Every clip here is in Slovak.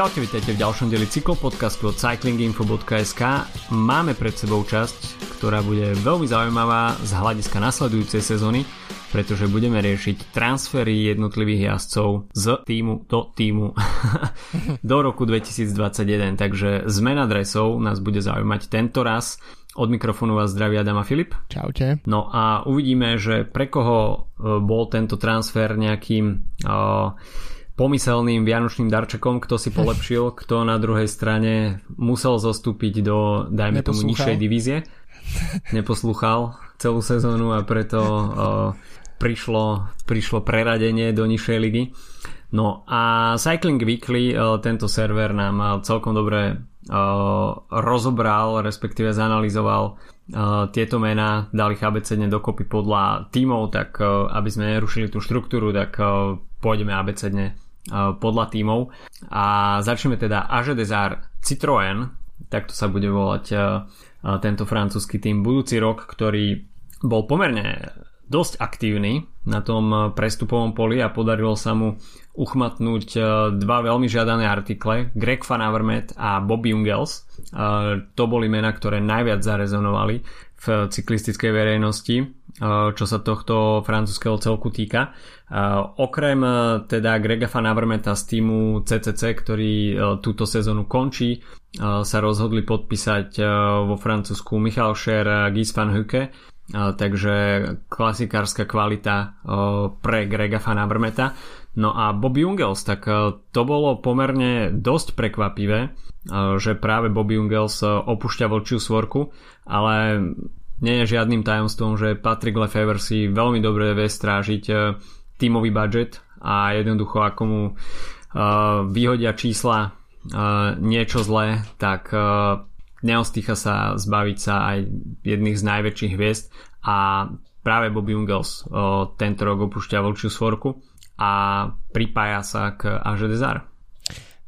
Čaute, vítajte v ďalšom deli cyklopodcastu od cyclinginfo.sk. Máme pred sebou časť, ktorá bude veľmi zaujímavá z hľadiska nasledujúcej sezóny, pretože budeme riešiť transfery jednotlivých jazdcov z týmu do týmu do roku 2021. Takže zmena dresov nás bude zaujímať tento raz. Od mikrofónu vás zdraví Adam a Filip. Čaute. No a uvidíme, že pre koho e, bol tento transfer nejakým uh, pomyselným vianočným darčekom, kto si polepšil, kto na druhej strane musel zostúpiť do, dajme tomu, nižšej divízie. Neposlúchal celú sezónu a preto uh, prišlo, prišlo preradenie do nižšej ligy. No a Cycling Weekly, uh, tento server nám celkom dobre uh, rozobral, respektíve zanalizoval tieto mená, dali ich abecedne dokopy podľa tímov, tak aby sme nerušili tú štruktúru, tak pôjdeme abecedne podľa tímov. A začneme teda Age Desart Citroën, takto sa bude volať tento francúzsky tým budúci rok, ktorý bol pomerne dosť aktívny na tom prestupovom poli a podarilo sa mu uchmatnúť dva veľmi žiadané artikle Greg Van Avermaet a Bobby Jungels. To boli mená, ktoré najviac zarezonovali v cyklistickej verejnosti, čo sa tohto francúzského celku týka. Okrem teda Grega Van Avermeta z týmu CCC, ktorý túto sezónu končí, sa rozhodli podpísať vo Francúzsku Michal Scher, Gis van Huke, takže klasikárska kvalita pre Grega Van Avermeta. No a Bobby Jungels, tak to bolo pomerne dosť prekvapivé, že práve Bobby Jungels opúšťa voľčiu svorku, ale nie je žiadnym tajomstvom, že Patrick Lefevre si veľmi dobre vie strážiť e, tímový budget a jednoducho ako mu vyhodia čísla niečo zlé, tak neostýcha sa zbaviť sa aj jedných z najväčších hviezd a práve Bobby Jungels tento rok opúšťa voľčiu svorku a pripája sa k Age Desart.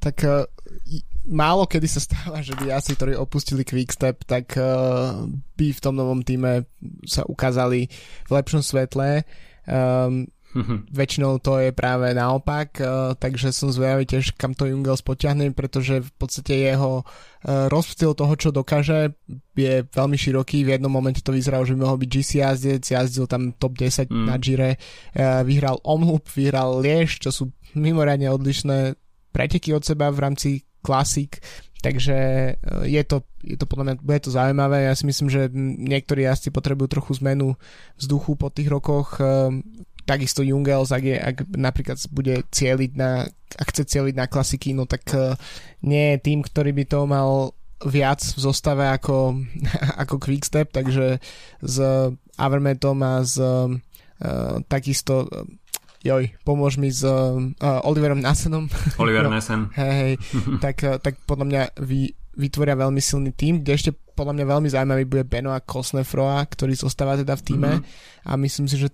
Tak uh, málo kedy sa stáva, že by asi, ktorí opustili Quickstep, tak uh, by v tom novom týme sa ukázali v lepšom svetle. Um, väčšinou to je práve naopak, uh, takže som zvedavý tiež, kam to Jungels potiahne, pretože v podstate jeho uh, rozptyl toho, čo dokáže, je veľmi široký. V jednom momente to vyzeralo, že by mohol byť GC jazdec, jazdil tam top 10 mm. na Gire, uh, vyhral Omloop, vyhral Liež, čo sú mimoriadne odlišné preteky od seba v rámci klasik, takže e, je to, je to podľa mňa, bude to zaujímavé. Ja si myslím, že niektorí jazdci potrebujú trochu zmenu vzduchu po tých rokoch. Takisto Jungels, ak, je, ak napríklad bude cieliť na, ak chce cieliť na klasiky, no tak e, nie je tým, ktorý by to mal viac v zostave ako, ako Quickstep, takže s Avermetom a s uh, takisto joj, pomôž mi s uh, Oliverom Nassenom. Oliver no, Nassen. Hej, hej, tak, tak podľa mňa vy, vytvoria veľmi silný tým, kde ešte podľa mňa veľmi zaujímavý bude Beno a Kosnefroa, ktorý zostáva teda v týme mm-hmm. a myslím si, že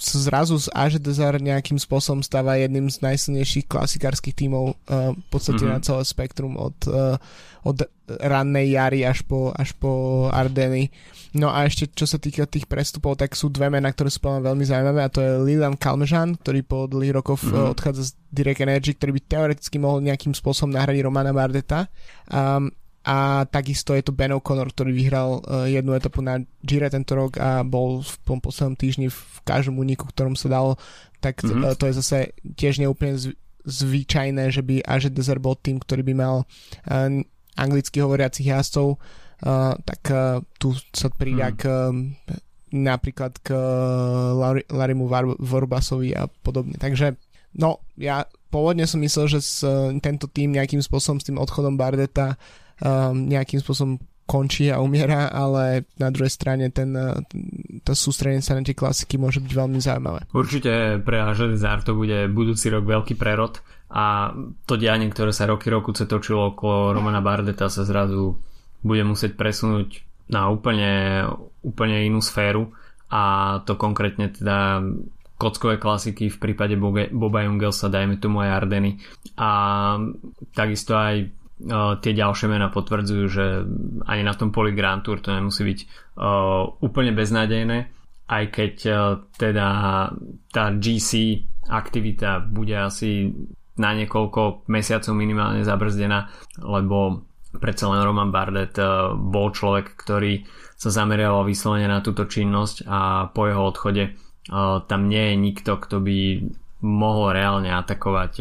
zrazu z Age Desert nejakým spôsobom stáva jedným z najsilnejších klasikárskych tímov uh, v podstate mm-hmm. na celé spektrum od, uh, od rannej jary až po, až po Ardeny. No a ešte čo sa týka tých prestupov, tak sú dve mená, ktoré sú veľmi zaujímavé a to je Lilian Kalmežan, ktorý po dlhých rokoch mm-hmm. odchádza z Direct Energy, ktorý by teoreticky mohol nejakým spôsobom nahradiť Romana Bardeta. Um, a takisto je to Ben O'Connor, ktorý vyhral uh, jednu etapu na Gire tento rok a bol v tom poslednom týždni v každom úniku, ktorom sa dal, tak mm-hmm. uh, to je zase tiež neúplne zv- zvyčajné, že by Age Desert bol tým, ktorý by mal uh, anglicky hovoriacich jazdcov, uh, tak uh, tu sa príde mm. k napríklad k uh, Larimu Vorbasovi a podobne. Takže no, ja pôvodne som myslel, že s, uh, tento tým nejakým spôsobom s tým odchodom Bardeta um, nejakým spôsobom končí a umiera, ale na druhej strane ten, uh, to sústredenie sa na tie klasiky môže byť veľmi zaujímavé. Určite pre Železár to bude budúci rok veľký prerod a to dianie, ktoré sa roky roku sa okolo Romana Bardeta sa zrazu bude musieť presunúť na úplne, úplne inú sféru a to konkrétne teda kockové klasiky v prípade Boba Jungelsa, dajme tomu aj Ardeny a takisto aj tie ďalšie mená potvrdzujú, že ani na tom poli Grand Tour to nemusí byť úplne beznádejné, aj keď teda tá GC aktivita bude asi na niekoľko mesiacov minimálne zabrzdená, lebo predsa len Roman Bardet bol človek, ktorý sa zameriaval vyslovene na túto činnosť a po jeho odchode tam nie je nikto, kto by mohol reálne atakovať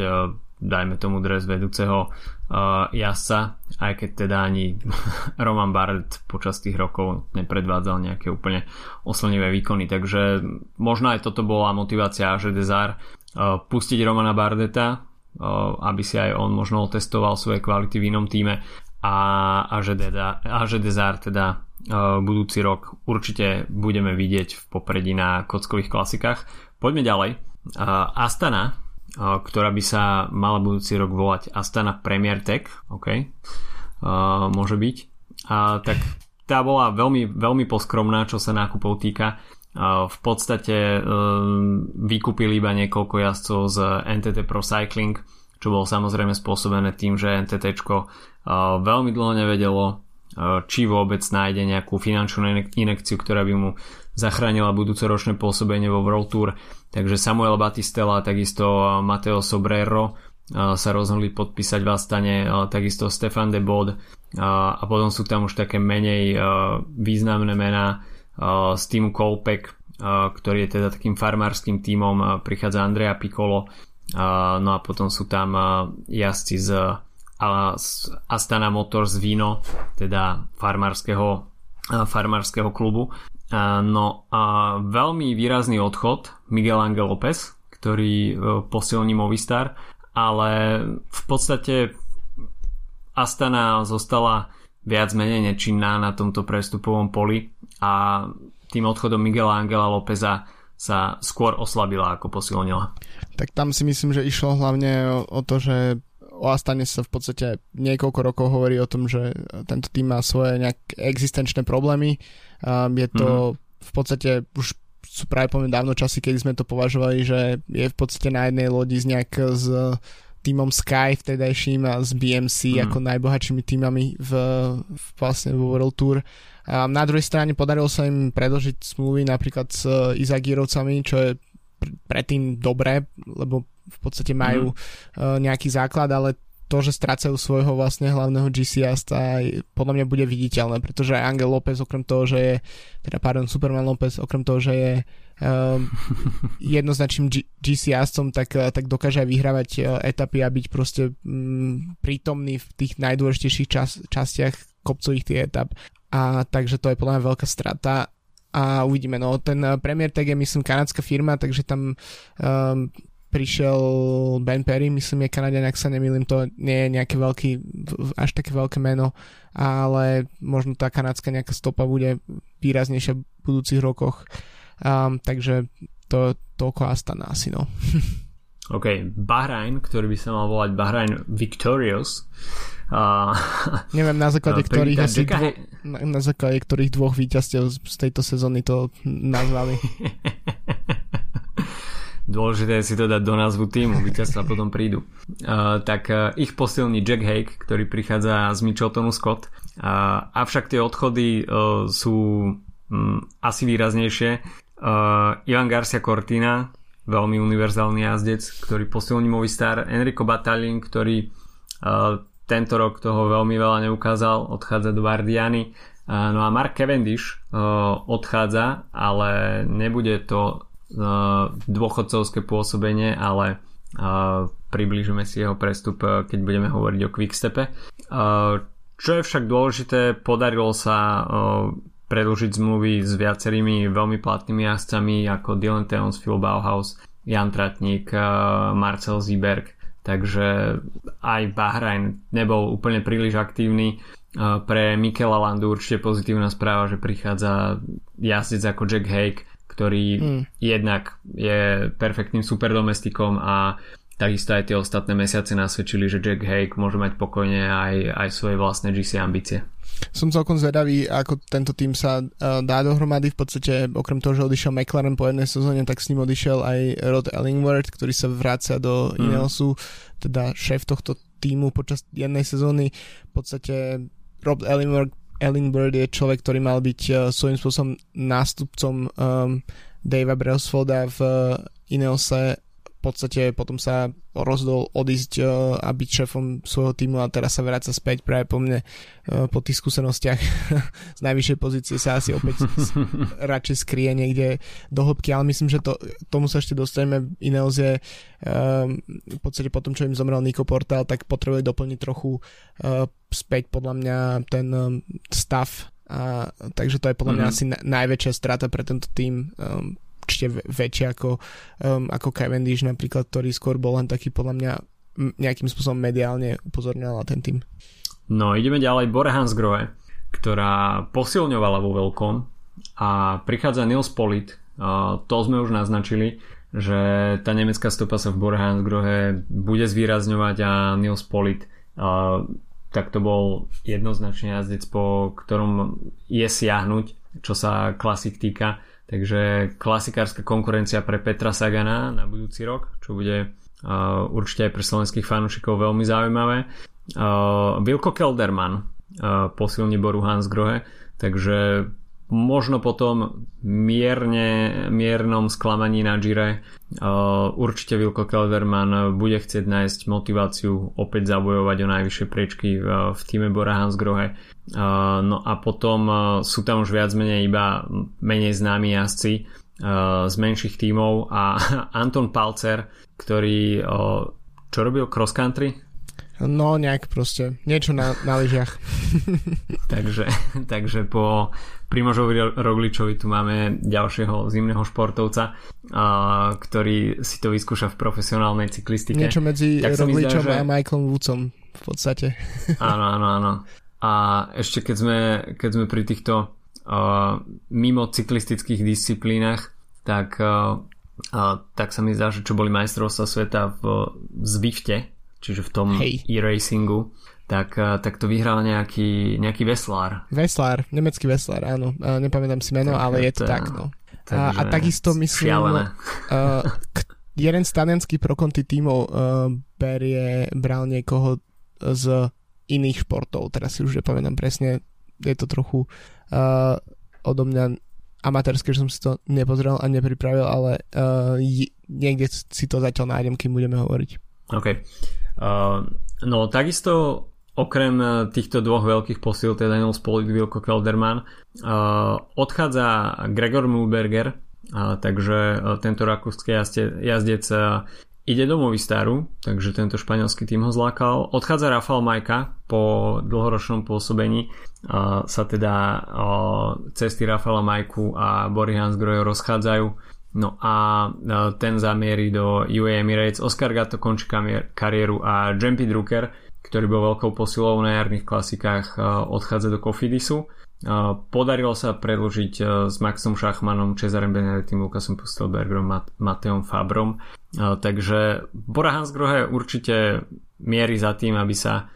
dajme tomu dres vedúceho uh, jazdca, aj keď teda ani Roman Barrett počas tých rokov nepredvádzal nejaké úplne oslnivé výkony, takže možno aj toto bola motivácia že Desar uh, pustiť Romana Bardeta, uh, aby si aj on možno otestoval svoje kvality v inom týme a, a, teda, Desar teda uh, budúci rok určite budeme vidieť v popredí na kockových klasikách. Poďme ďalej. Uh, Astana ktorá by sa mala budúci rok volať Astana Premier Tech, OK, uh, môže byť. A, tak tá bola veľmi, veľmi poskromná, čo sa nákupov týka. V podstate uh, vykúpili iba niekoľko jazdcov z NTT Pro Cycling, čo bolo samozrejme spôsobené tým, že NTT uh, veľmi dlho nevedelo, uh, či vôbec nájde nejakú finančnú inekciu, ktorá by mu zachránila budúcoročné pôsobenie vo World Tour. Takže Samuel Batistela, takisto Mateo Sobrero sa rozhodli podpísať v Astane, takisto Stefan de Bod a potom sú tam už také menej významné mená z týmu Kolpek, ktorý je teda takým farmárským tímom, prichádza Andrea Piccolo, no a potom sú tam jazdci z Astana Motors Vino, teda farmárskeho, farmárskeho klubu No a veľmi výrazný odchod Miguel Angel López, ktorý e, posilní Movistar, ale v podstate Astana zostala viac menej nečinná na tomto prestupovom poli a tým odchodom Miguela Angela Lópeza sa skôr oslabila ako posilnila. Tak tam si myslím, že išlo hlavne o, to, že Astane sa v podstate niekoľko rokov hovorí o tom, že tento tým má svoje nejaké existenčné problémy Um, je to mm-hmm. v podstate už sú práve poviem dávno časy, kedy sme to považovali, že je v podstate na jednej lodi z nejak s týmom Sky vtedajším a s BMC mm. ako najbohatšími týmami v, v vlastne vo World Tour. A na druhej strane podarilo sa im predložiť smluvy napríklad s Izagirovcami, čo je predtým dobré, lebo v podstate majú mm. nejaký základ, ale to, že strácajú svojho vlastne hlavného GCasta podľa mňa bude viditeľné, pretože Angel López okrem toho, že je teda pardon, Superman López okrem toho, že je um, jednoznačným G- GCStom, tak, eh, tak dokáže aj vyhrávať etapy a byť proste um, prítomný v tých najdôležitejších čas, častiach kopcových tých etap. A takže to je podľa mňa veľká strata a uvidíme. No, ten eh, Premier Tag je myslím kanadská firma, takže tam um, prišiel Ben Perry, myslím je Kanadian, ak sa nemýlim, to nie je nejaké veľký, až také veľké meno, ale možno tá kanadská nejaká stopa bude výraznejšia v budúcich rokoch. Um, takže to toľko Astana asi, no. OK, Bahrain, ktorý by sa mal volať Bahrain Victorious. Uh, Neviem na základe ktorých asi dvo- na, na základe ktorých dvoch víťazstiev z tejto sezóny to nazvali. Dôležité je si to dať do názvu týmu, víťazstva potom prídu. Uh, tak uh, ich posilní Jack Hake, ktorý prichádza z Micheltonu Scott. Uh, avšak tie odchody uh, sú um, asi výraznejšie. Uh, Ivan Garcia Cortina, veľmi univerzálny jazdec, ktorý posilní Movistar. Enrico Batalin, ktorý uh, tento rok toho veľmi veľa neukázal, odchádza do Bardiany. Uh, no a Mark Cavendish uh, odchádza, ale nebude to dôchodcovské pôsobenie, ale približíme si jeho prestup, keď budeme hovoriť o Quickstepe. Čo je však dôležité, podarilo sa predlžiť zmluvy s viacerými veľmi platnými jazdcami ako Dylan Teons, Phil Bauhaus, Jan Tratník, Marcel Zieberg, takže aj Bahrain nebol úplne príliš aktívny. Pre Mikela Landu určite pozitívna správa, že prichádza jazdec ako Jack Hake, ktorý mm. jednak je perfektným superdomestikom a takisto aj tie ostatné mesiace nasvedčili, že Jack Hake môže mať pokojne aj, aj svoje vlastné GC ambície. Som celkom zvedavý, ako tento tým sa uh, dá dohromady. V podstate, okrem toho, že odišiel McLaren po jednej sezóne, tak s ním odišiel aj Rod Ellingworth, ktorý sa vrácia do mm. Ineosu, teda šéf tohto týmu počas jednej sezóny. V podstate Rob Ellingworth Bird je človek, ktorý mal byť uh, svojím spôsobom nástupcom um, Davea Brailsfolda v uh, Ineose podstate potom sa rozdol odísť uh, a byť šéfom svojho týmu a teraz sa vráca späť práve po mne uh, po tých skúsenostiach. Z najvyššej pozície sa asi opäť radšej skrie niekde do hĺbky, ale myslím, že to, tomu sa ešte dostaneme. Ineos je um, v podstate po tom, čo im zomrel Nico Portal, tak potrebuje doplniť trochu späť podľa mňa ten stav. A, takže to je podľa mňa mm-hmm. asi na, najväčšia strata pre tento tým. Um, určite väčšie ako, um, ako Cavendish napríklad, ktorý skôr bol len taký podľa mňa nejakým spôsobom mediálne upozorňoval na ten tým. No ideme ďalej Bore Hansgrohe, ktorá posilňovala vo veľkom a prichádza Nils Polit, uh, to sme už naznačili, že tá nemecká stopa sa v Bore Hansgrohe bude zvýrazňovať a Nils Polit uh, tak to bol jednoznačne jazdec, po ktorom je siahnuť, čo sa klasik týka. Takže klasikárska konkurencia pre Petra Sagana na budúci rok, čo bude uh, určite aj pre slovenských fanúšikov veľmi zaujímavé. Uh, Vilko Kelderman uh, posilní Boru Hansgrohe, takže možno potom mierne, miernom sklamaní na Gire uh, určite Vilko Kelderman bude chcieť nájsť motiváciu opäť zabojovať o najvyššie priečky v, v týme Bora Hansgrohe. No a potom sú tam už viac menej iba menej známi jazdci z menších tímov a Anton Palcer, ktorý čo robil? Cross country? No nejak proste, niečo na, na lyžiach. takže, takže po Primožovi Rogličovi tu máme ďalšieho zimného športovca, a, ktorý si to vyskúša v profesionálnej cyklistike. Niečo medzi tak Rogličom zdá, že... a Michaelom Woodsom v podstate. áno, áno, áno. A ešte keď sme, keď sme pri týchto uh, mimo cyklistických disciplínach, tak, uh, uh, tak sa mi zdá, že čo boli majstrovstvá sveta v Zwifte, čiže v tom Hej. e-racingu, tak, uh, tak to vyhral nejaký, nejaký veslár. Veslár, nemecký veslár, áno. Uh, nepamätám si meno, tak, ale je to, to tak, no. A, a takisto myslím, uh, jeden z talianských prokonty tímov uh, berie, bral niekoho z iných športov. Teraz si už nepamätám presne, je to trochu uh, odo mňa amatérske, že som si to nepozrel a nepripravil, ale uh, niekde si to zatiaľ nájdem, kým budeme hovoriť. OK. Uh, no takisto okrem týchto dvoch veľkých posil, teda Nils Polit, Wilko Kelderman, uh, odchádza Gregor Mulberger, uh, takže tento rakúsky jazdec Ide do Movistaru, takže tento španielský tým ho zlákal. Odchádza Rafael Majka po dlhoročnom pôsobení. Sa teda cesty Rafaela Majku a Bory Hansgrohe rozchádzajú. No a uh, ten zamierí do UAE Emirates. Oscar Gatto končí kariéru a Jempy Drucker, ktorý bol veľkou posilou na jarných klasikách, uh, odchádza do Kofidisu. Podarilo sa predložiť e, s Maxom Šachmanom, Cezarem Benedettim, Lukasom Pustelbergerom, Mat- Mateom Fabrom. Takže Bora Hansgrohe určite mieri za tým, aby sa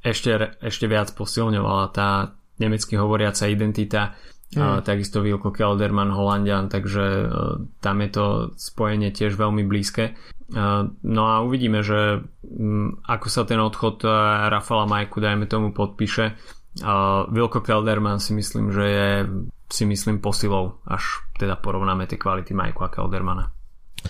ešte, ešte viac posilňovala tá nemecky hovoriaca identita. Mm. Takisto Wilko Kelderman, Holandian, takže e, tam je to spojenie tiež veľmi blízke. No a uvidíme, že ako sa ten odchod e, Rafala Majku, dajme tomu, podpíše Wilko Kelderman si myslím, že je si myslím posilou, až teda porovnáme tie kvality Majku a Keldermana.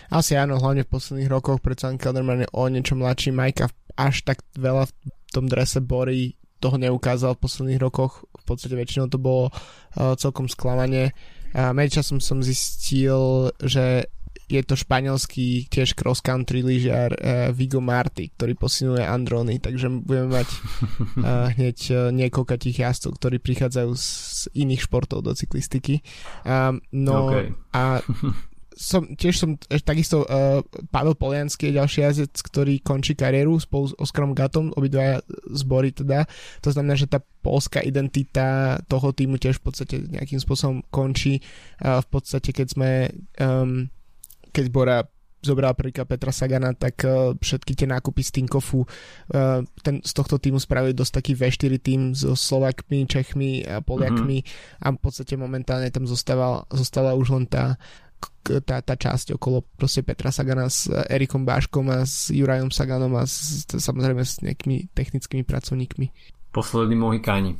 Asi áno, hlavne v posledných rokoch, predsa Kelderman je o niečo mladší, Majka až tak veľa v tom drese Bory toho neukázal v posledných rokoch, v podstate väčšinou to bolo uh, celkom sklamanie. A medčasom som zistil, že je to španielský tiež cross country lyžiar uh, Vigo Marty, ktorý posiluje Androny, takže budeme mať uh, hneď uh, niekoľko tých jazdcov, ktorí prichádzajú z, z iných športov do cyklistiky. Um, no okay. a som, tiež som takisto uh, Pavel Polianský je ďalší jazdec, ktorý končí kariéru spolu s Oskarom Gatom, obidva zbory teda. To znamená, že tá polská identita toho týmu tiež v podstate nejakým spôsobom končí. Uh, v podstate, keď sme um, keď Bora zobral príklad Petra Sagana, tak uh, všetky tie nákupy z Tinkofu uh, ten, z tohto týmu spravili dosť taký V4 tým so Slovakmi, Čechmi a Poliakmi mm-hmm. a v podstate momentálne tam zostáva, zostáva už len tá, tá, tá časť okolo proste Petra Sagana s Erikom Báškom a s Jurajom Saganom a s, samozrejme s nejakými technickými pracovníkmi. Posledný Mohikáni.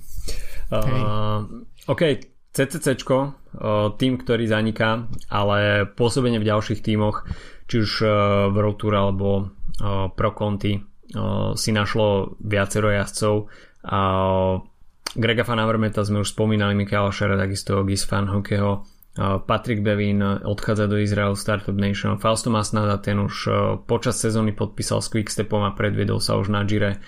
Uh, OK, CCC, tým, ktorý zaniká, ale pôsobenie v ďalších tímoch, či už World Tour alebo Pro Conti si našlo viacero jazdcov. Grega Van Avermeta sme už spomínali, Mikaela Šera, takisto Gis Van Hokeho, Patrick Bevin odchádza do Izrael Startup Nation. Fausto Masnada ten už počas sezóny podpísal s Quickstepom a predviedol sa už na Gire.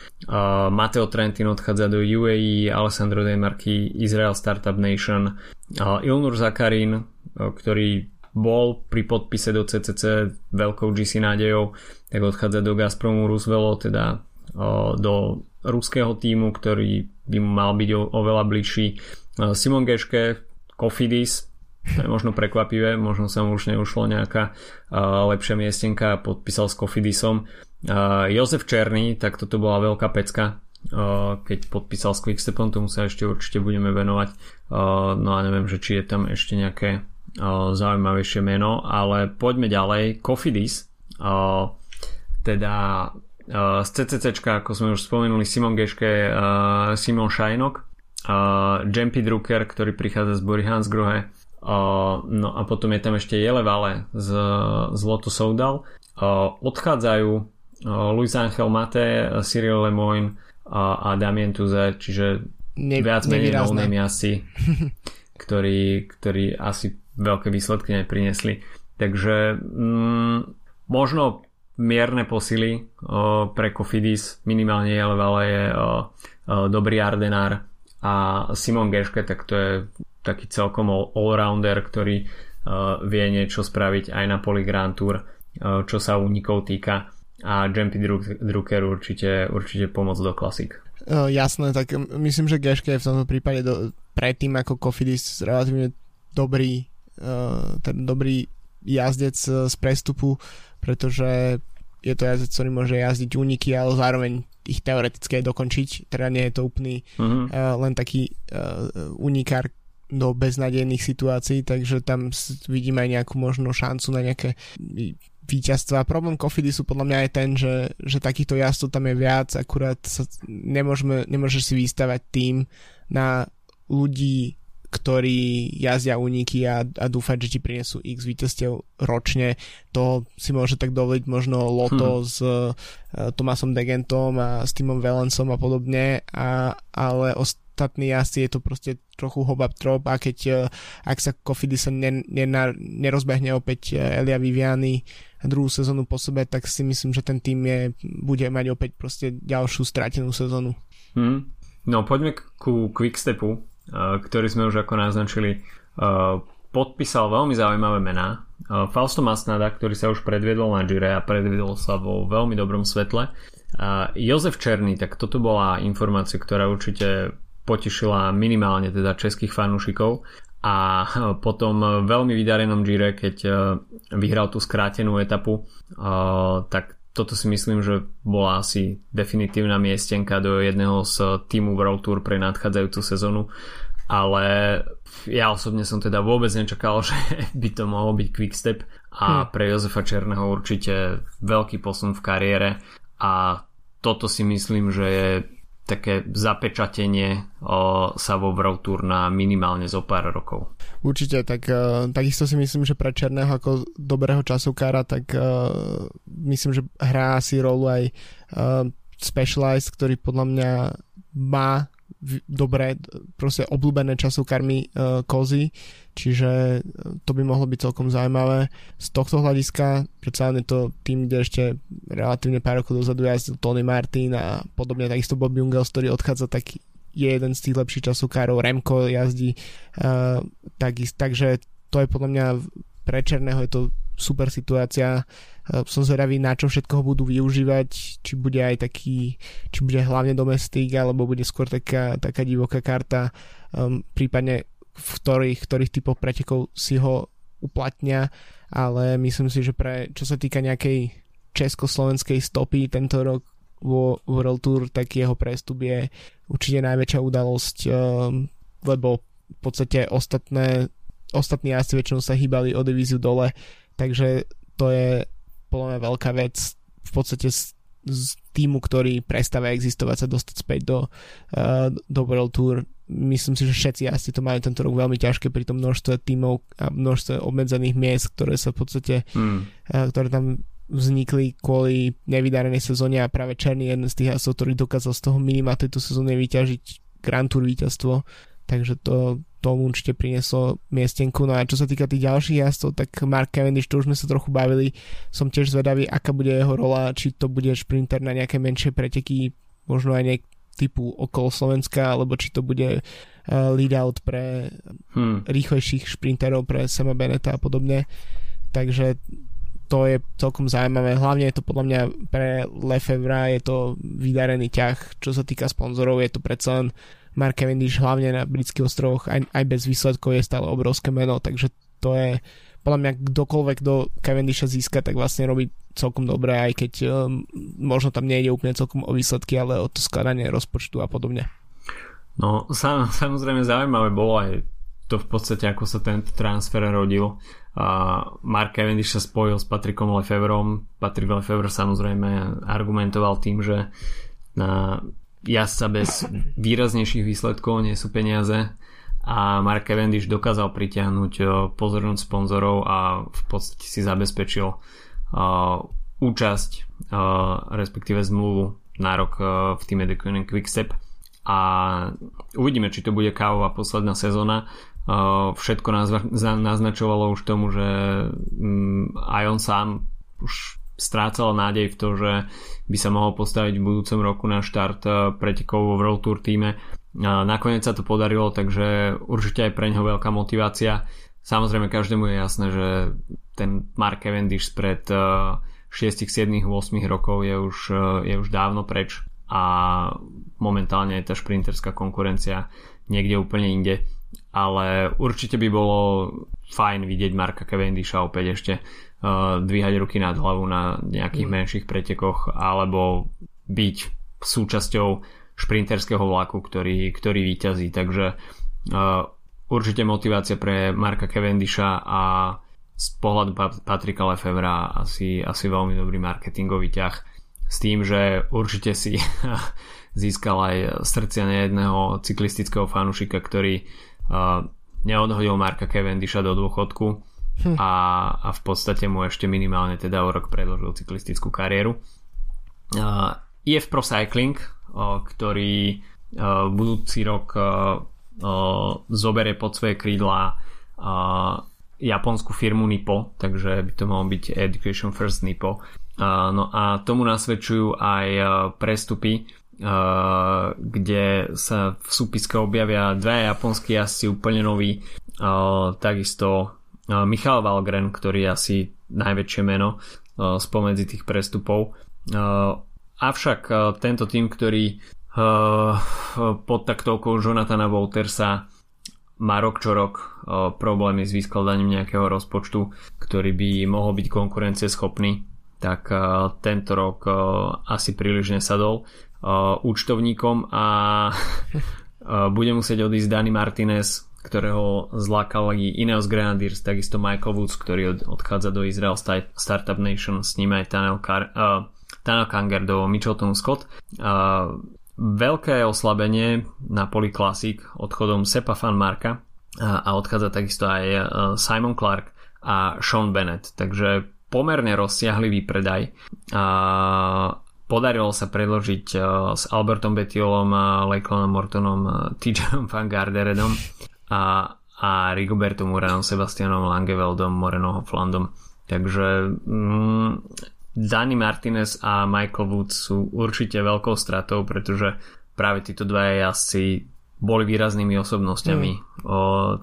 Mateo Trentin odchádza do UAE, Alessandro De Marchi, Izrael Startup Nation. Ilnur Zakarin, ktorý bol pri podpise do CCC veľkou GC nádejou, tak odchádza do Gazpromu Roosevelt, teda do ruského týmu, ktorý by mu mal byť oveľa bližší. Simon Geške, Kofidis, to je možno prekvapivé, možno sa mu už neušlo nejaká lepšia miestenka a podpísal s Kofidisom. Jozef Černý, tak toto bola veľká pecka, keď podpísal s Quickstepom, tomu sa ešte určite budeme venovať. No a neviem, že či je tam ešte nejaké zaujímavejšie meno, ale poďme ďalej. Kofidis, teda z CCC, ako sme už spomenuli, Simon Geške, Simon Šajnok, Jempy Drucker, ktorý prichádza z Bory Hansgrohe, Uh, no a potom je tam ešte Jelevale z, z Lotus Soudal. Odchádzajú Luis Angel Mate, Cyril Lemoyne uh, a Damien Tuze, čiže ne, viac menej no asi, ktorí, ktorí asi veľké výsledky neprinesli. Takže mm, možno mierne posily pre Kofidis, minimálne Jelevale je uh, uh, dobrý Ardenár a Simon Geške, tak to je taký celkom all-rounder, ktorý uh, vie niečo spraviť aj na poli Grand Tour, uh, čo sa únikov týka a Jumpy Drucker určite, určite pomoc do klasik. Uh, jasné, tak myslím, že Geške je v tomto prípade do, predtým ako Kofidis relatívne dobrý, ten dobrý jazdec z prestupu, pretože je to jazdec, ktorý môže jazdiť úniky, ale zároveň ich teoreticky aj dokončiť. Teda nie je to úplný uh-huh. uh, len taký uh, unikár, do beznadejných situácií, takže tam vidíme aj nejakú možnú šancu na nejaké víťazstva. Problém Kofidy sú podľa mňa aj ten, že, že takýchto jazdcov tam je viac, akurát sa nemôžeme, nemôžeš si vystavať tým na ľudí, ktorí jazdia úniky a, a dúfať, že ti prinesú x víťazstiev ročne. To si môže tak dovoliť možno Loto hmm. s uh, Tomasom Degentom a s Timom Velensom a podobne, a, ale ostatní jazdci je to proste trochu hobab trop a keď uh, ak sa Kofidis ne, ne, nerozbehne opäť uh, Elia Viviani druhú sezónu po sebe, tak si myslím, že ten tým je, bude mať opäť proste ďalšiu stratenú sezónu. Hmm. No poďme ku Quickstepu, ktorý sme už ako naznačili, podpísal veľmi zaujímavé mená. Fausto Masnada, ktorý sa už predviedol na Gire a predviedol sa vo veľmi dobrom svetle. Jozef Černý, tak toto bola informácia, ktorá určite potešila minimálne teda českých fanúšikov. A potom veľmi vydarenom Gire, keď vyhral tú skrátenú etapu, tak toto si myslím, že bola asi definitívna miestenka do jedného z týmu World Tour pre nadchádzajúcu sezónu. Ale ja osobne som teda vôbec nečakal, že by to mohol byť quickstep a hm. pre Jozefa Černého určite veľký posun v kariére. A toto si myslím, že je také zapečatenie o, sa vo World Tour na minimálne zo pár rokov. Určite, tak uh, takisto si myslím, že pre Černého ako dobrého časovkára, tak uh, myslím, že hrá si rolu aj uh, Specialized, ktorý podľa mňa má dobré, proste obľúbené časovkarmy uh, kozy, čiže e, to by mohlo byť celkom zaujímavé. Z tohto hľadiska, predsa je to tým, kde ešte relatívne pár rokov dozadu jazdil Tony Martin a podobne takisto Bob Jungels, ktorý odchádza, tak je jeden z tých lepších časovkárov, Remko jazdí, uh, tak, takže to je podľa mňa pre Černého je to super situácia. Som zvedavý, na čo všetko ho budú využívať, či bude aj taký, či bude hlavne domestik, alebo bude skôr taká, taká divoká karta, um, prípadne v ktorých, ktorých typoch pretekov si ho uplatnia, ale myslím si, že pre, čo sa týka nejakej československej stopy tento rok vo World Tour, tak jeho prestup je určite najväčšia udalosť, um, lebo v podstate ostatné ostatní jazdci väčšinou sa hýbali o divíziu dole, takže to je podľa mňa veľká vec v podstate z, z týmu, ktorý prestáva existovať sa dostať späť do, uh, do World Tour myslím si, že všetci asi to majú tento rok veľmi ťažké pri tom množstve tímov a množstve obmedzených miest, ktoré sa v podstate, mm. ktoré tam vznikli kvôli nevydarenej sezóne a práve Černý jeden z tých jazdcov, ktorý dokázal z toho minima tejto sezóny vyťažiť Grand Tour víťazstvo, takže to, tomu určite prinieslo miestenku. No a čo sa týka tých ďalších jazdcov, tak Mark Cavendish, to už sme sa trochu bavili, som tiež zvedavý, aká bude jeho rola, či to bude šprinter na nejaké menšie preteky, možno aj nejak typu okolo Slovenska, alebo či to bude uh, lead out pre hmm. rýchlejších šprinterov, pre Sema Beneta a podobne. Takže to je celkom zaujímavé. Hlavne je to podľa mňa pre Lefevra je to vydarený ťah. Čo sa týka sponzorov, je to predsa len Mark Cavendish hlavne na britských ostrovoch aj, aj bez výsledkov je stále obrovské meno, takže to je podľa mňa kdokoľvek do Cavendisha získa, tak vlastne robí celkom dobre, aj keď um, možno tam nejde úplne celkom o výsledky, ale o to skladanie rozpočtu a podobne. No, sam, samozrejme zaujímavé bolo aj to v podstate, ako sa ten transfer rodil. A Mark Cavendish sa spojil s Patrickom Lefevrom. Patrick Lefevre samozrejme argumentoval tým, že na jazdca bez výraznejších výsledkov nie sú peniaze. A Mark Cavendish dokázal pritiahnuť pozornosť sponzorov a v podstate si zabezpečil uh, účasť, uh, respektíve zmluvu na rok uh, v týme The Quickstep. A uvidíme, či to bude kávová posledná sezóna. Všetko naznačovalo už tomu, že mm, aj on sám už strácal nádej v to, že by sa mohol postaviť v budúcom roku na štart e, pretekov vo World Tour týme. Nakoniec sa to podarilo, takže určite aj pre neho veľká motivácia. Samozrejme každému je jasné, že ten Mark Cavendish spred 6, 7, 8 rokov je už, e, je už dávno preč a momentálne je tá šprinterská konkurencia niekde úplne inde ale určite by bolo fajn vidieť Marka Cavendisha opäť ešte dvíhať ruky nad hlavu na nejakých mm. menších pretekoch alebo byť súčasťou šprinterského vlaku, ktorý, ktorý vyťazí. Takže uh, určite motivácia pre Marka Cavendisha a z pohľadu Patrika Lefevra asi, asi veľmi dobrý marketingový ťah s tým, že určite si získal aj srdcia nejedného cyklistického fanušika, ktorý neodhodil Marka Cavendisha do dôchodku hm. a, a v podstate mu ešte minimálne teda o rok predložil cyklistickú kariéru. Uh, EF Pro Cycling, uh, ktorý uh, budúci rok uh, uh, zoberie pod svoje krídla uh, japonskú firmu Nippo, takže by to malo byť Education First Nippo. Uh, no a tomu nasvedčujú aj uh, prestupy kde sa v súpiske objavia dva japonskí jazdci úplne noví, takisto Michal Valgren, ktorý je asi najväčšie meno spomedzi tých prestupov. Avšak tento tým, ktorý pod taktovkou Jonathana Woltersa má rok čo rok problémy s vyskladaním nejakého rozpočtu, ktorý by mohol byť konkurencieschopný, tak tento rok asi príliš nesadol účtovníkom a bude musieť odísť Dani Martinez, ktorého zlákali Ineos Grenadiers, takisto Michael Woods, ktorý od, odchádza do Israel Startup Nation, s ním aj Tanel, Kar, uh, Tanel Kanger do Mitchelton Scott. Uh, veľké oslabenie na Poli Classic odchodom Sepa Fan Marka a, a odchádza takisto aj uh, Simon Clark a Sean Bennett, takže pomerne rozsiahly výpredaj. Uh, podarilo sa predložiť uh, s Albertom Betiolom Lakelandom Mortonom, uh, TJom Van Garderedom a, a Rigobertom Uranom, Sebastianom Langeveldom, Moreno Flandom. Takže mm, Dani Martinez a Michael Woods sú určite veľkou stratou, pretože práve títo dvaja jazdci boli výraznými osobnosťami mm. o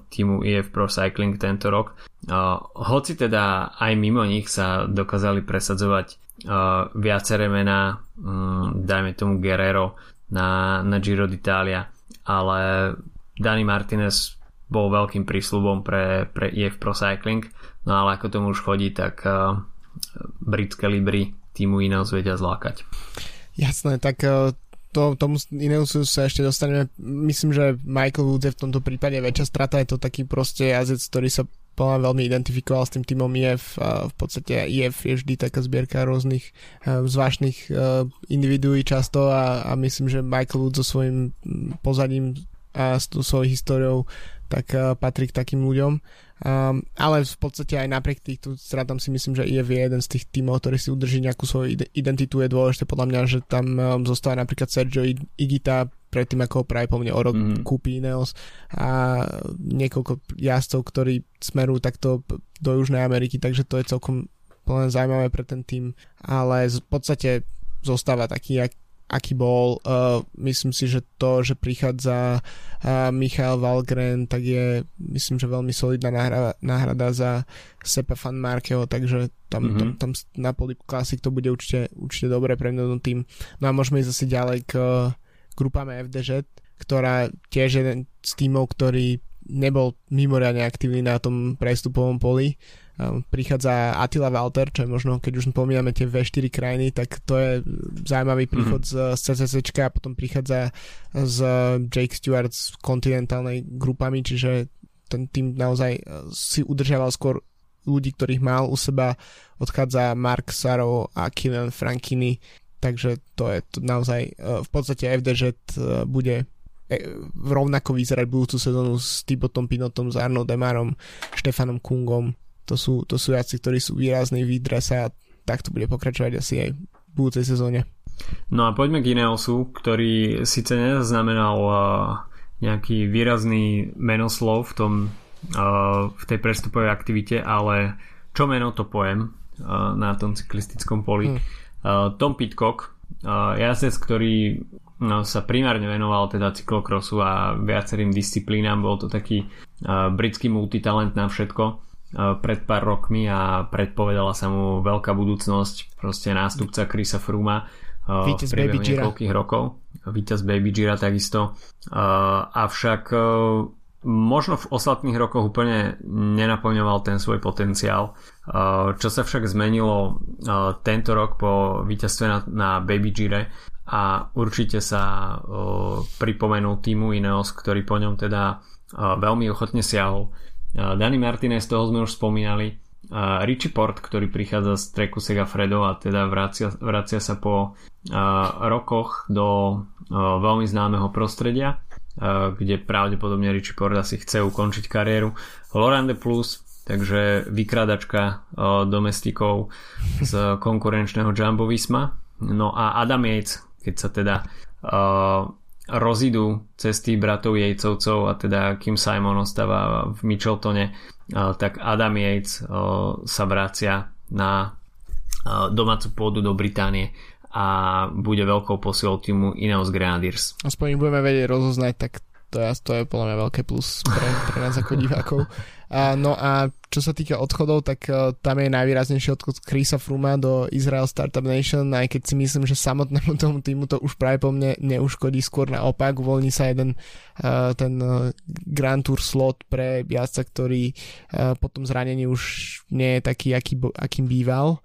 týmu EF Pro Cycling tento rok. Uh, hoci teda aj mimo nich sa dokázali presadzovať uh, viaceré mená, um, dajme tomu Guerrero na, na Giro d'Italia, ale Dani Martinez bol veľkým prísľubom pre, pre EF Pro Cycling, no ale ako tomu už chodí, tak uh, britské Libry týmu Ineos vedia zlákať. Jasné, tak uh, to, tomu Ineosu sa ešte dostaneme. Myslím, že Michael Woods je v tomto prípade väčšia strata, je to taký proste jazdec, ktorý sa podľa veľmi identifikoval s tým týmom IF a v podstate IF je vždy taká zbierka rôznych uh, zvláštnych uh, individuí často a, a myslím, že Michael Wood so svojím pozadím a s tú svojou históriou, tak uh, patrí k takým ľuďom. Um, ale v podstate aj napriek týchto stratám si myslím, že IF je jeden z tých tímov, ktorý si udrží nejakú svoju identitu. Je dôležité podľa mňa, že tam um, zostáva napríklad Sergio Igita predtým ako ho práve po mne o rok mm. kúpi Ineos a niekoľko jazdcov, ktorí smerujú takto do Južnej Ameriky, takže to je celkom plne zaujímavé pre ten tým, ale v podstate zostáva taký, aký bol. Uh, myslím si, že to, že prichádza uh, Michal Valgren, tak je myslím, že veľmi solidná náhrada, náhrada za Sepa Fan Markeho, takže tam, mm-hmm. tam, tam na Poli Classic to bude určite, určite dobré pre mňa tým. No a môžeme ísť zase ďalej k grupám FDŽ, ktorá tiež je jeden z tímov, ktorý nebol mimoriadne aktívny na tom prestupovom poli prichádza Attila Walter, čo je možno, keď už spomíname tie V4 krajiny, tak to je zaujímavý mhm. príchod mm-hmm. z, CCC a potom prichádza z Jake Stewart s kontinentálnej grupami, čiže ten tým naozaj e, si udržiaval skôr ľudí, ktorých mal u seba. Odchádza Mark Saro a Kylian Frankini, takže to je to naozaj e, v podstate FDŽ e, bude rovnako vyzerať budúcu sezónu s Tibotom Pinotom, s Arno Demarom, Štefanom Kungom, to sú, to sú jaci, ktorí sú výrazní v drese a tak to bude pokračovať asi aj v budúcej sezóne. No a poďme k Ineosu, ktorý síce nezaznamenal uh, nejaký výrazný menoslov v, tom, uh, v tej prestupovej aktivite, ale čo meno to pojem uh, na tom cyklistickom poli. Hmm. Uh, Tom Pitcock, uh, jazdec, ktorý no, sa primárne venoval teda cyklokrosu a viacerým disciplínám, bol to taký uh, britský multitalent na všetko pred pár rokmi a predpovedala sa mu veľká budúcnosť, proste nástupca Chrisa Fruma Víťaz v priebehu niekoľkých rokov. Víťaz Baby Gira takisto. Avšak možno v ostatných rokoch úplne nenaplňoval ten svoj potenciál. Čo sa však zmenilo tento rok po víťazstve na, na Baby Gire a určite sa pripomenul týmu Ineos, ktorý po ňom teda veľmi ochotne siahol Dani Martinez, toho sme už spomínali. Richie Port, ktorý prichádza z treku Segafredo a teda vracia, vracia sa po rokoch do veľmi známeho prostredia, kde pravdepodobne Richie Port asi chce ukončiť kariéru. Lorande Plus, takže vykradačka domestikov z konkurenčného Jumbo Visma. No a Adam Yates, keď sa teda rozidú cesty bratov Jejcovcov a teda Kim Simon ostáva v Micheltone, tak Adam Yates sa vracia na domácu pôdu do Británie a bude veľkou posilou týmu Ineos Grenadiers. Aspoň budeme vedieť rozoznať, tak to je, to je podľa mňa veľké plus pre, pre nás ako divákov. No a čo sa týka odchodov, tak uh, tam je najvýraznejší odchod Chrisa Fruma do Israel Startup Nation, aj keď si myslím, že samotnému tomu týmu to už práve po mne neuškodí, skôr naopak, uvoľní sa jeden uh, ten uh, Grand Tour slot pre jazdca, ktorý uh, po tom zranení už nie je taký, aký, akým býval.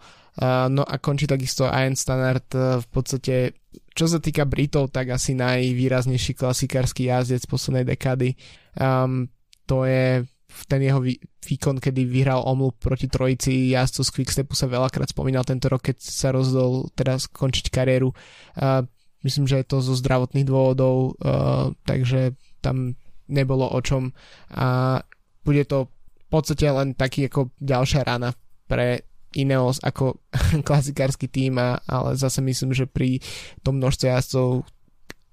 No a končí takisto Ian Stannard v podstate čo sa týka Britov, tak asi najvýraznejší klasikársky jazdec poslednej dekády. Um, to je ten jeho výkon, kedy vyhral omluv proti trojici jazdcu z Quickstepu sa veľakrát spomínal tento rok, keď sa rozhodol teraz skončiť kariéru. Myslím, že je to zo zdravotných dôvodov, takže tam nebolo o čom a bude to v podstate len taký ako ďalšia rána pre Ineos ako klasikársky tým, ale zase myslím, že pri tom množstve jazdcov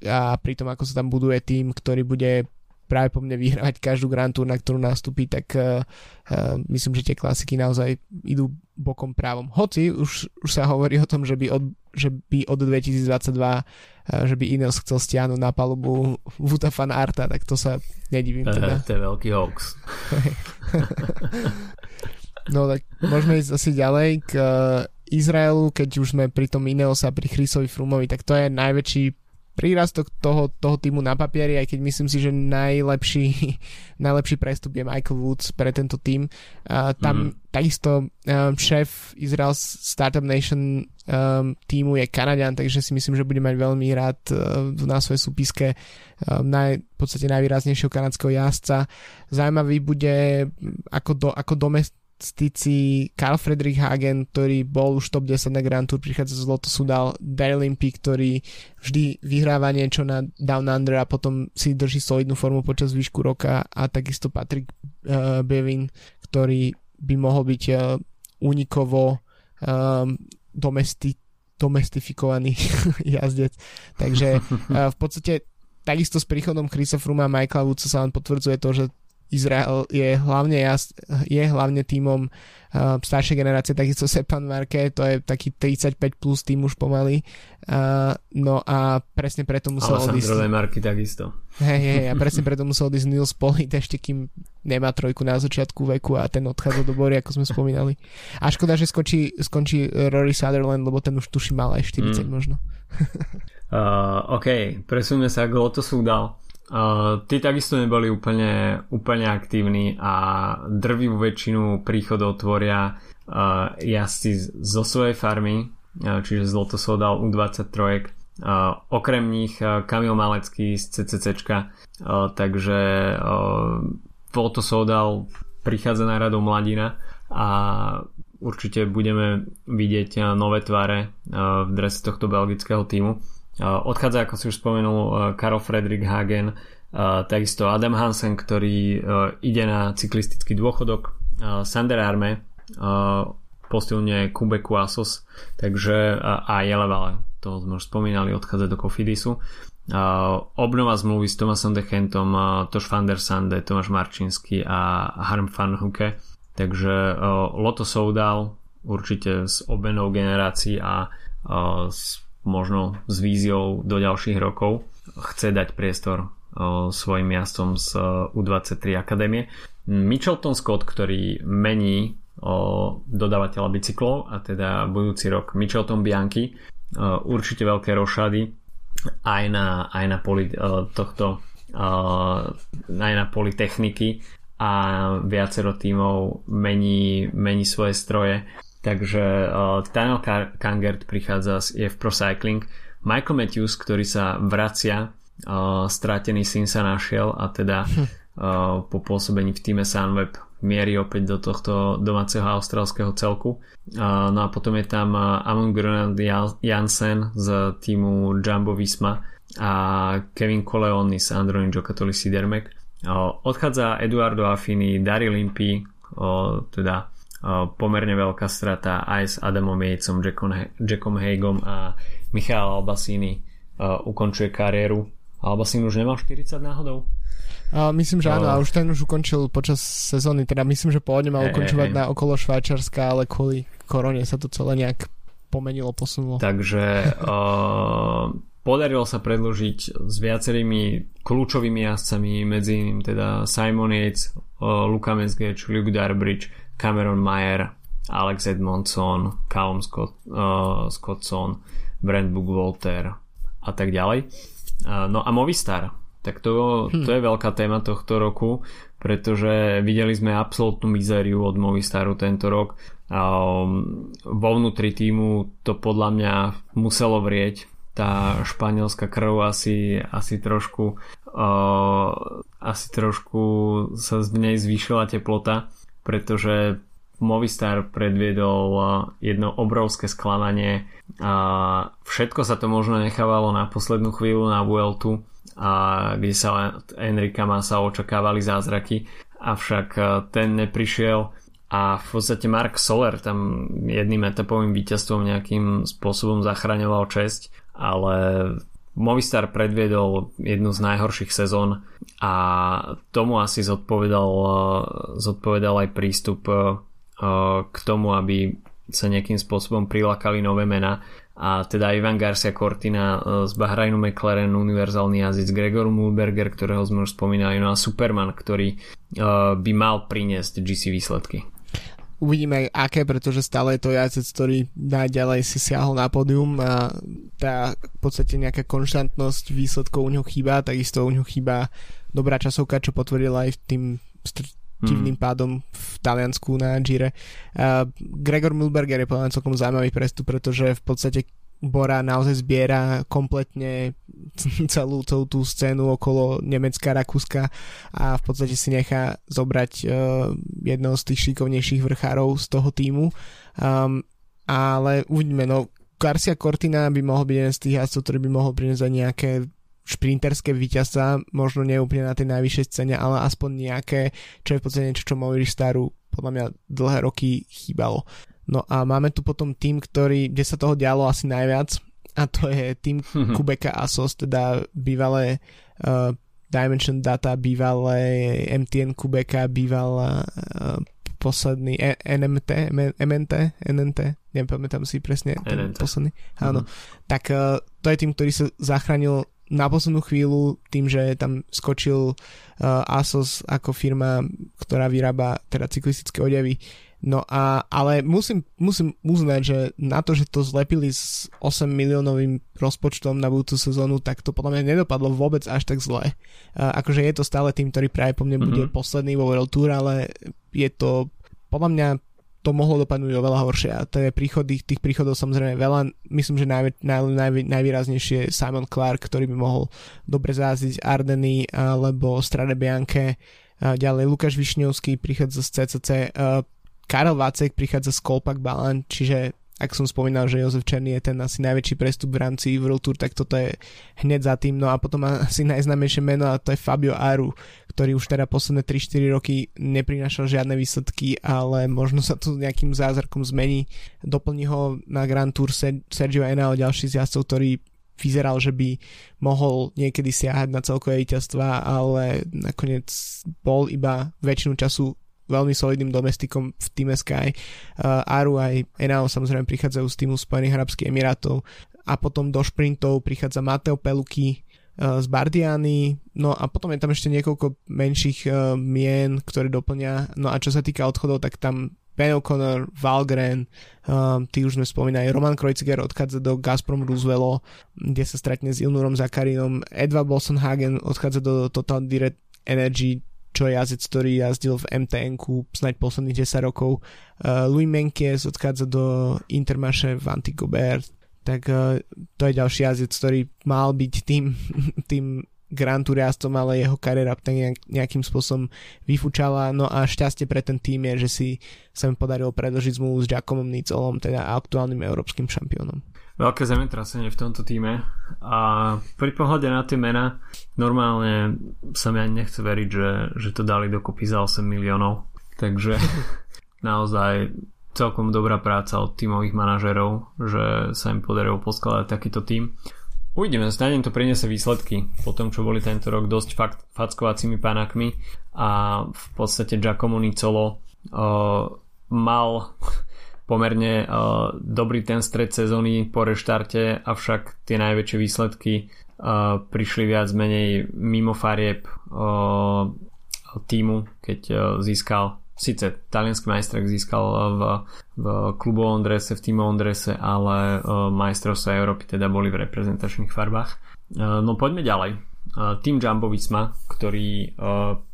a pri tom, ako sa tam buduje tým, ktorý bude práve po mne vyhrávať každú Grand Tour, na ktorú nastúpi, tak uh, uh, myslím, že tie klasiky naozaj idú bokom právom. Hoci už, už sa hovorí o tom, že by od, že by od 2022 uh, že by Ineos chcel stiahnuť na palubu Vuta fan Arta, tak to sa nedivím. Teda. to je veľký hoax. no tak môžeme ísť asi ďalej k Izraelu, keď už sme pri tom Ineosa, pri Chrisovi Frumovi, tak to je najväčší prírastok toho, toho týmu na papieri, aj keď myslím si, že najlepší, najlepší prestup je Michael Woods pre tento tým. Uh, tam mm. takisto um, šéf Israel Startup Nation um, týmu je Kanadian, takže si myslím, že bude mať veľmi rád uh, na svojej súpiske um, naj, v podstate najvýraznejšieho kanadského jazdca. Zaujímavý bude ako, do, ako domest, fantastický Karl Friedrich Hagen, ktorý bol už top 10 na Grand Tour, prichádza z Lotusu, dal Darylin ktorý vždy vyhráva niečo na Down Under a potom si drží solidnú formu počas výšku roka a takisto Patrick uh, Bevin, ktorý by mohol byť uh, unikovo um, domesti, domestifikovaný jazdec. Takže uh, v podstate takisto s príchodom Chrisa Fruma a Michaela Woodsa sa len potvrdzuje to, že Izrael je hlavne, jas, je hlavne týmom uh, staršej generácie, takisto Sepan Marke, to je taký 35 plus tým už pomaly. Uh, no a presne preto musel Ale odísť... Ale marky takisto. Hej, hej, a presne preto musel odísť Nils Polit ešte kým nemá trojku na začiatku veku a ten odchádza do bory, ako sme spomínali. A škoda, že skončí, skončí Rory Sutherland, lebo ten už tuší mal aj 40 mm. možno. uh, OK, presunme sa k Lotusu dal. Uh, tí takisto neboli úplne, úplne aktívni a drvivú väčšinu príchodov tvoria uh, jazdci zo svojej farmy, uh, čiže Zloto dal U23. Uh, okrem nich uh, Kamil Malecký z CCCčka, uh, takže uh, Zloto prichádza na radu mladina a určite budeme vidieť nové tváre v drese tohto belgického týmu. Odchádza, ako si už spomenul, e, Karol Fredrik Hagen, takisto Adam Hansen, ktorý e, ide na cyklistický dôchodok, Sander Arme, posilne Kubeku Asos, takže a Jelevale, to sme už spomínali, odchádza do Kofidisu. Obnova zmluvy s Tomasom Dechentom, Toš van der Sande, Tomáš Marčinsky a Harm van Huke. Takže Loto Soudal určite s obenou generácií a s možno s víziou do ďalších rokov chce dať priestor svojim jazdcom z U23 akadémie. Michelton Scott, ktorý mení dodávateľa bicyklov a teda budúci rok Michelton Bianchi určite veľké rošady aj na, aj na poli tohto aj na poli techniky a viacero tímov mení, mení svoje stroje Takže uh, Daniel Kangert prichádza z EF Pro Cycling. Michael Matthews, ktorý sa vracia, uh, strátený syn sa našiel a teda uh, po pôsobení v týme Sunweb mierí opäť do tohto domáceho austrálskeho celku. No a potom je tam Amon Grönland Jansen z týmu Jumbo Visma a Kevin Coleoni z Android Jokatoli Sidermek. Odchádza Eduardo Affini, Daryl Impey, uh, teda pomerne veľká strata aj s Adamom Jejcom, Jackom, Jackom Haigom a Michal Albasini ukončuje kariéru. Albasini už nemal 40 náhodou? A myslím, že áno, a už ten už ukončil počas sezóny, teda myslím, že pôvodne mal ukončovať na okolo Švajčarska, ale kvôli korone sa to celé nejak pomenilo, posunulo. Takže uh, podarilo sa predložiť s viacerými kľúčovými jazdcami, medzi iným teda Simon Yates, uh, Luka Mesgeč, Luke Darbridge, Cameron Mayer, Alex Edmondson, Callum Scott, uh, Scottson, Brent Book Walter a tak ďalej. Uh, no a Movistar, tak to, to je veľká téma tohto roku, pretože videli sme absolútnu mizériu od Movistaru tento rok. Um, vo vnútri týmu to podľa mňa muselo vrieť. Tá španielská krv asi, asi trošku uh, asi trošku sa z nej zvýšila teplota pretože Movistar predviedol jedno obrovské sklamanie a všetko sa to možno nechávalo na poslednú chvíľu na Vueltu a kde sa Enrika Masa očakávali zázraky avšak ten neprišiel a v podstate Mark Soler tam jedným etapovým víťazstvom nejakým spôsobom zachraňoval česť ale Movistar predviedol jednu z najhorších sezón a tomu asi zodpovedal, zodpovedal aj prístup e, k tomu, aby sa nejakým spôsobom prilakali nové mena a teda Ivan Garcia Cortina e, z Bahrajnu McLaren, univerzálny jazdec Gregor Mulberger, ktorého sme už spomínali, no a Superman, ktorý e, by mal priniesť GC výsledky. Uvidíme aké, pretože stále je to jazdec, ktorý najďalej si siahol na pódium a tá v podstate nejaká konštantnosť výsledkov u ňoho chýba, takisto u ňoho chýba dobrá časovka, čo potvrdila aj tým divným hmm. pádom v Taliansku na Gire. Uh, Gregor Milberger je podľa celkom zaujímavý prestup, pretože v podstate Bora naozaj zbiera kompletne celú, celú tú scénu okolo Nemecka, Rakúska a v podstate si nechá zobrať uh, jedného z tých šikovnejších vrchárov z toho týmu. Um, ale uvidíme, no Garcia Cortina by mohol byť jeden z tých jazdcov, ktorý by mohol priniesť nejaké šprinterské víťazstva, možno nie úplne na tej najvyššej scéne, ale aspoň nejaké, čo je v podstate niečo, čo Movistaru podľa mňa dlhé roky chýbalo. No a máme tu potom tým, ktorý, kde sa toho dialo asi najviac a to je tým Kubeka Asos, teda bývalé uh, Dimension Data, bývalé MTN Kubeka, bývalá uh, posledný e- NMT, MNT, NNT, nepamätám si presne ten NNT. posledný. Áno, mm-hmm. tak uh, to je tým, ktorý sa zachránil na poslednú chvíľu tým, že tam skočil uh, Asos ako firma, ktorá vyrába teda cyklistické odevy No a, ale musím, musím uznať, že na to, že to zlepili s 8 miliónovým rozpočtom na budúcu sezónu, tak to podľa mňa nedopadlo vôbec až tak zle. Uh, akože je to stále tým, ktorý práve po mne mm-hmm. bude posledný vo World Tour, ale je to podľa mňa to mohlo dopadnúť oveľa horšie a to je príchody, tých príchodov samozrejme veľa, myslím, že naj, naj, naj, najvýraznejšie je Simon Clark, ktorý by mohol dobre záziť Ardeny alebo Strade Bianche, ďalej Lukáš Višňovský prichádza z CCC, Karel Vácek prichádza z Kolpak Balan, čiže ak som spomínal, že Jozef Černý je ten asi najväčší prestup v rámci World Tour, tak toto je hneď za tým. No a potom asi najznámejšie meno a to je Fabio Aru, ktorý už teda posledné 3-4 roky neprinašal žiadne výsledky, ale možno sa to nejakým zázrakom zmení. Doplní ho na Grand Tour Sergio Enao, ďalší z jazdcov, ktorý vyzeral, že by mohol niekedy siahať na celkové víťazstva, ale nakoniec bol iba väčšinu času veľmi solidným domestikom v týme Sky. Uh, Aru aj Enao samozrejme prichádzajú z týmu Spojených Arabských Emirátov. A potom do šprintov prichádza Mateo Peluky uh, z Bardiany, no a potom je tam ešte niekoľko menších uh, mien, ktoré doplňa. No a čo sa týka odchodov, tak tam Ben O'Connor, Valgren, um, tí už sme spomínali, Roman Kreuziger odchádza do Gazprom Roosevelt, kde sa stretne s Ilnurom Zakarinom, Edva Bolsonhagen odchádza do Total Direct Energy, čo je jazdec, ktorý jazdil v mtn snaď posledných 10 rokov. Uh, Louis Menkes odchádza do Intermarche v Antigobert, tak uh, to je ďalší jazdec, ktorý mal byť tým, tým Grand Tour ale jeho kariéra nejak, nejakým spôsobom vyfúčala. No a šťastie pre ten tým je, že si sa mi podarilo predlžiť zmluvu s Giacomom Nicolom, teda aktuálnym európskym šampiónom veľké zemetrasenie v tomto týme. A pri pohľade na tie mena normálne sa mi ani nechce veriť, že, že to dali dokopy za 8 miliónov. Takže naozaj celkom dobrá práca od tímových manažerov, že sa im podarilo poskladať takýto tím. Uvidíme, snáď to priniesie výsledky po tom, čo boli tento rok dosť fakt, fackovacími panakmi. A v podstate Giacomo Nicolo uh, mal pomerne uh, dobrý ten stred sezóny po reštarte, avšak tie najväčšie výsledky uh, prišli viac menej mimo farieb uh, týmu, keď získal síce talianský majstrek získal v, v klubovom drese, v tímovom drese, ale uh, majstrovstvá Európy teda boli v reprezentačných farbách. No poďme ďalej. Tým Jumbo Visma, ktorý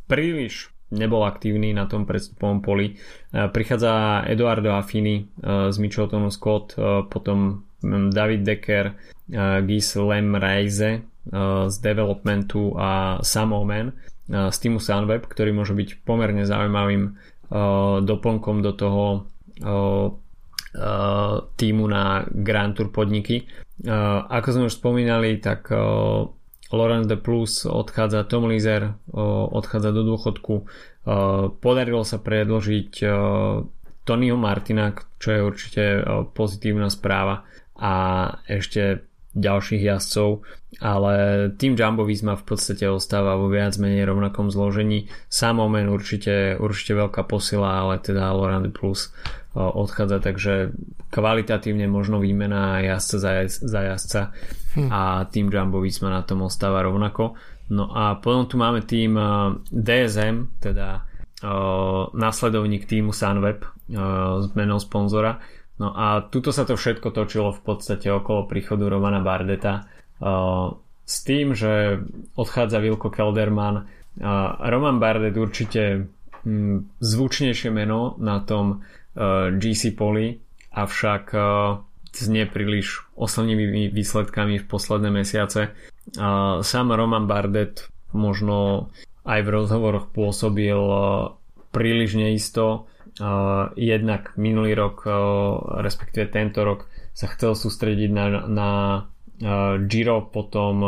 príliš nebol aktívny na tom predstupovom poli. E, prichádza Eduardo Affini e, z Mitcheltonu Scott, e, potom David Decker, Gis Lem Reise z Developmentu a Sam Omen z týmu Sunweb, ktorý môže byť pomerne zaujímavým doplnkom do toho týmu na Grand Tour podniky. Ako sme už spomínali, tak Laurent de Plus odchádza, Tom Lizer odchádza do dôchodku. Podarilo sa predložiť Tonyho Martina, čo je určite pozitívna správa a ešte ďalších jazdcov, ale tým Jumbo Visma v podstate ostáva vo viac menej rovnakom zložení. Sam Omen určite, určite veľká posila, ale teda Laurent Plus odchádza, takže kvalitatívne možno výmena jazdca za, za jazdca hm. a tým Jumbo Visma na tom ostáva rovnako. No a potom tu máme tým DSM, teda uh, nasledovník týmu Sunweb s menou sponzora. No a tuto sa to všetko točilo v podstate okolo príchodu Romana Bardeta uh, s tým, že odchádza Vilko Kelderman. Uh, Roman Bardet určite um, zvučnejšie meno na tom uh, GC poli, avšak uh, s nepríliš oslnivými výsledkami v posledné mesiace. Uh, sám Roman Bardet možno aj v rozhovoroch pôsobil uh, príliš neisto. Uh, jednak minulý rok, uh, respektíve tento rok sa chcel sústrediť na, na uh, Giro, potom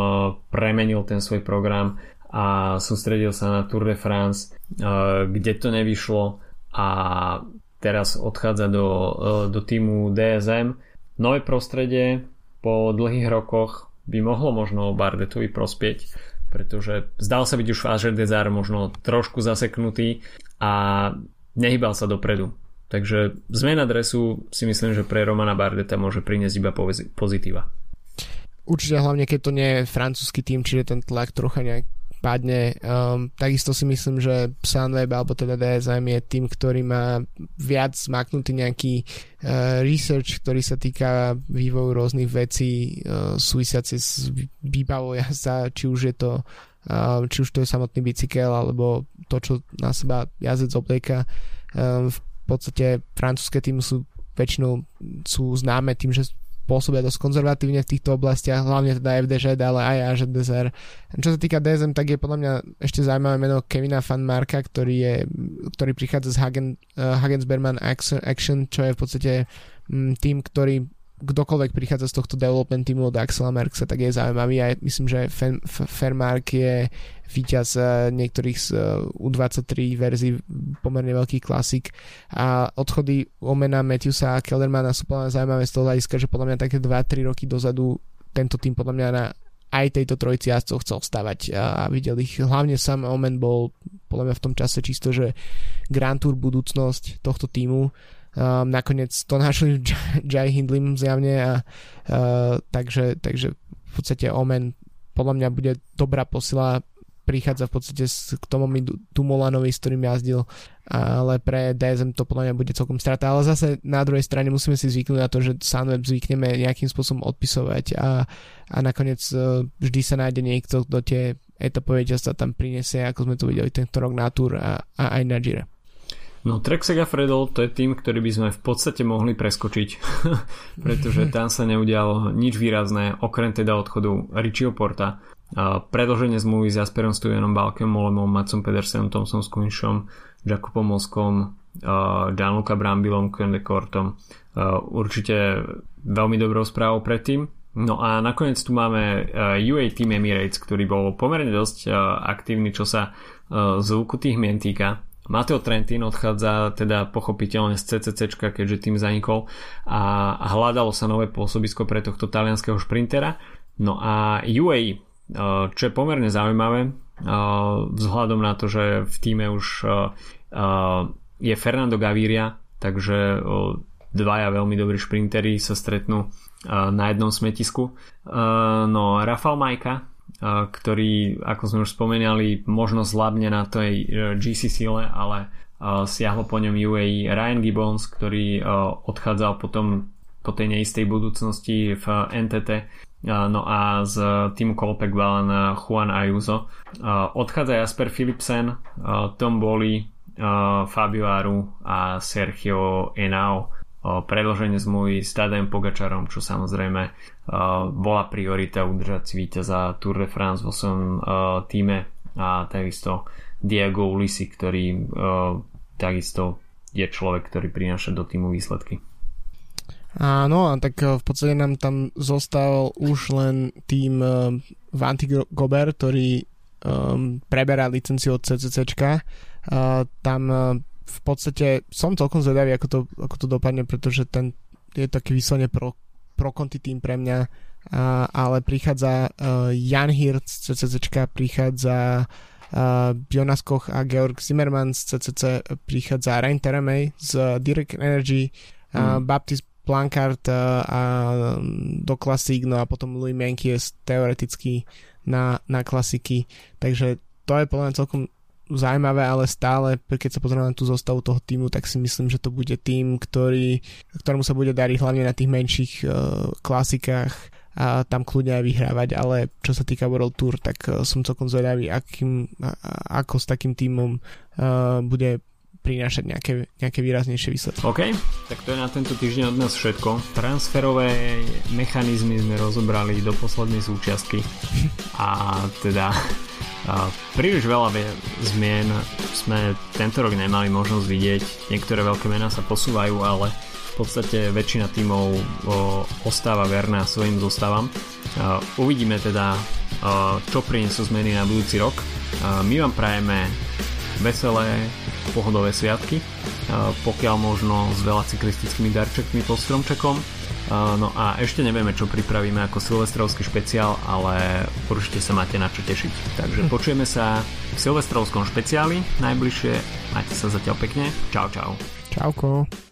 premenil ten svoj program a sústredil sa na Tour de France, kde to nevyšlo a teraz odchádza do, do týmu DSM. Nové prostredie po dlhých rokoch by mohlo možno Bardetovi prospieť, pretože zdal sa byť už Fager Desar možno trošku zaseknutý a nehybal sa dopredu. Takže zmena dresu si myslím, že pre Romana Bardeta môže priniesť iba pozitíva. Určite hlavne, keď to nie je francúzsky tým, čiže ten tlak trocha nejak padne. Um, takisto si myslím, že Sunweb alebo teda DSM je tým, ktorý má viac zmaknutý nejaký uh, research, ktorý sa týka vývoju rôznych vecí uh, súvisiaci s výbavou jazda, či už je to uh, či už to je samotný bicykel alebo to, čo na seba jazdec oblieka. Um, v podstate francúzske týmy sú väčšinou sú známe tým, že pôsobia dosť konzervatívne v týchto oblastiach, hlavne teda FDŽ, ale aj AŽDZR. Čo sa týka DSM, tak je podľa mňa ešte zaujímavé meno Kevina Van Marka, ktorý, je, ktorý prichádza z Hagen, uh, Hagensberman Action, čo je v podstate um, tým, ktorý kdokoľvek prichádza z tohto development týmu od Axela Merksa, tak je zaujímavý a myslím, že Fairmark je víťaz eh, niektorých z eh, U23 verzií pomerne veľkých klasik a odchody Omena, Matthewsa a Keldermana sú podľa mňa zaujímavé z toho hľadiska, že podľa mňa také 2-3 roky dozadu tento tým podľa mňa na aj tejto trojici jazdcov chcel stavať a videl ich. Hlavne sam Omen bol podľa mňa v tom čase čisto, že Grand Tour budúcnosť tohto týmu Um, nakoniec to našli Jai Hindlim zjavne a uh, takže, takže v podstate Omen podľa mňa bude dobrá posila prichádza v podstate k tomu Tumolanovi, s ktorým jazdil, ale pre DSM to podľa mňa bude celkom strata. Ale zase na druhej strane musíme si zvyknúť na to, že Sunweb zvykneme nejakým spôsobom odpisovať a, a nakoniec uh, vždy sa nájde niekto, kto tie etapové sa tam prinesie, ako sme to videli tento rok na Tour a, a aj na Gire. No Trek Segafredo to je tým, ktorý by sme v podstate mohli preskočiť, pretože tam sa neudialo nič výrazné, okrem teda odchodu Richieho Porta, predlženie zmluvy s Jasperom Studenom, Balkem Molemom, Matsom Pedersenom, Tomsom Skunšom, Jakubom Moskom, Gianluca Brambilom, Kvendekortom. Určite veľmi dobrou správou predtým. No a nakoniec tu máme UA Team Emirates, ktorý bol pomerne dosť aktívny, čo sa zvuku tých mien týka Mateo Trentin odchádza teda pochopiteľne z CCC, keďže tým zanikol a hľadalo sa nové pôsobisko pre tohto talianského šprintera. No a UAE, čo je pomerne zaujímavé, vzhľadom na to, že v týme už je Fernando Gaviria, takže dvaja veľmi dobrí šprintery sa stretnú na jednom smetisku. No, Rafal Majka, ktorý, ako sme už spomenali, možno zlabne na tej e, GC sile, ale siahlo po ňom UAE Ryan Gibbons, ktorý odchádzal potom po tej neistej budúcnosti v NTT no a z týmu Colpec Balan Juan Ayuso. Odchádza Jasper Philipsen Tom Boli Fabio Aru a Sergio Enao predloženie zmluvy s Tadem Pogačarom, čo samozrejme bola priorita udržať si víťaza Tour de France vo svojom týme a takisto Diego Ulisi, ktorý takisto je človek, ktorý prináša do týmu výsledky. Áno, a tak v podstate nám tam zostal už len tým uh, Vanti Gober, ktorý um, preberá licenciu od CCCčka. Uh, tam uh, v podstate som celkom zvedavý, ako to, ako to dopadne, pretože ten je taký vyslovene pro, pro tým pre mňa, uh, ale prichádza uh, Jan Hirt z CCC, prichádza uh, Jonas Koch a Georg Zimmermann z CCC, prichádza Rein Teremej z Direct Energy, uh, mm. Baptist Blancard uh, a do klasík, no a potom Louis Menkes teoreticky na, na klasiky, takže to je podľa mňa celkom zaujímavé, ale stále, keď sa pozrieme na tú zostavu toho týmu, tak si myslím, že to bude tým, ktorý, ktorému sa bude dariť hlavne na tých menších uh, klasikách a tam kľudne aj vyhrávať, ale čo sa týka World Tour, tak uh, som celkom zvedavý, akým, ako s takým týmom uh, bude prinášať nejaké, nejaké výraznejšie výsledky. OK, tak to je na tento týždeň od nás všetko. Transferové mechanizmy sme rozobrali do poslednej súčiastky a teda a príliš veľa zmien sme tento rok nemali možnosť vidieť. Niektoré veľké mená sa posúvajú, ale v podstate väčšina tímov ostáva verná svojim zostávam. Uvidíme teda, čo prinesú zmeny na budúci rok. My vám prajeme veselé, pohodové sviatky, pokiaľ možno s veľa cyklistickými darčekmi pod stromčekom. No a ešte nevieme, čo pripravíme ako silvestrovský špeciál, ale určite sa máte na čo tešiť. Takže hm. počujeme sa v silvestrovskom špeciáli najbližšie. Majte sa zatiaľ pekne. Čau, čau. Čauko.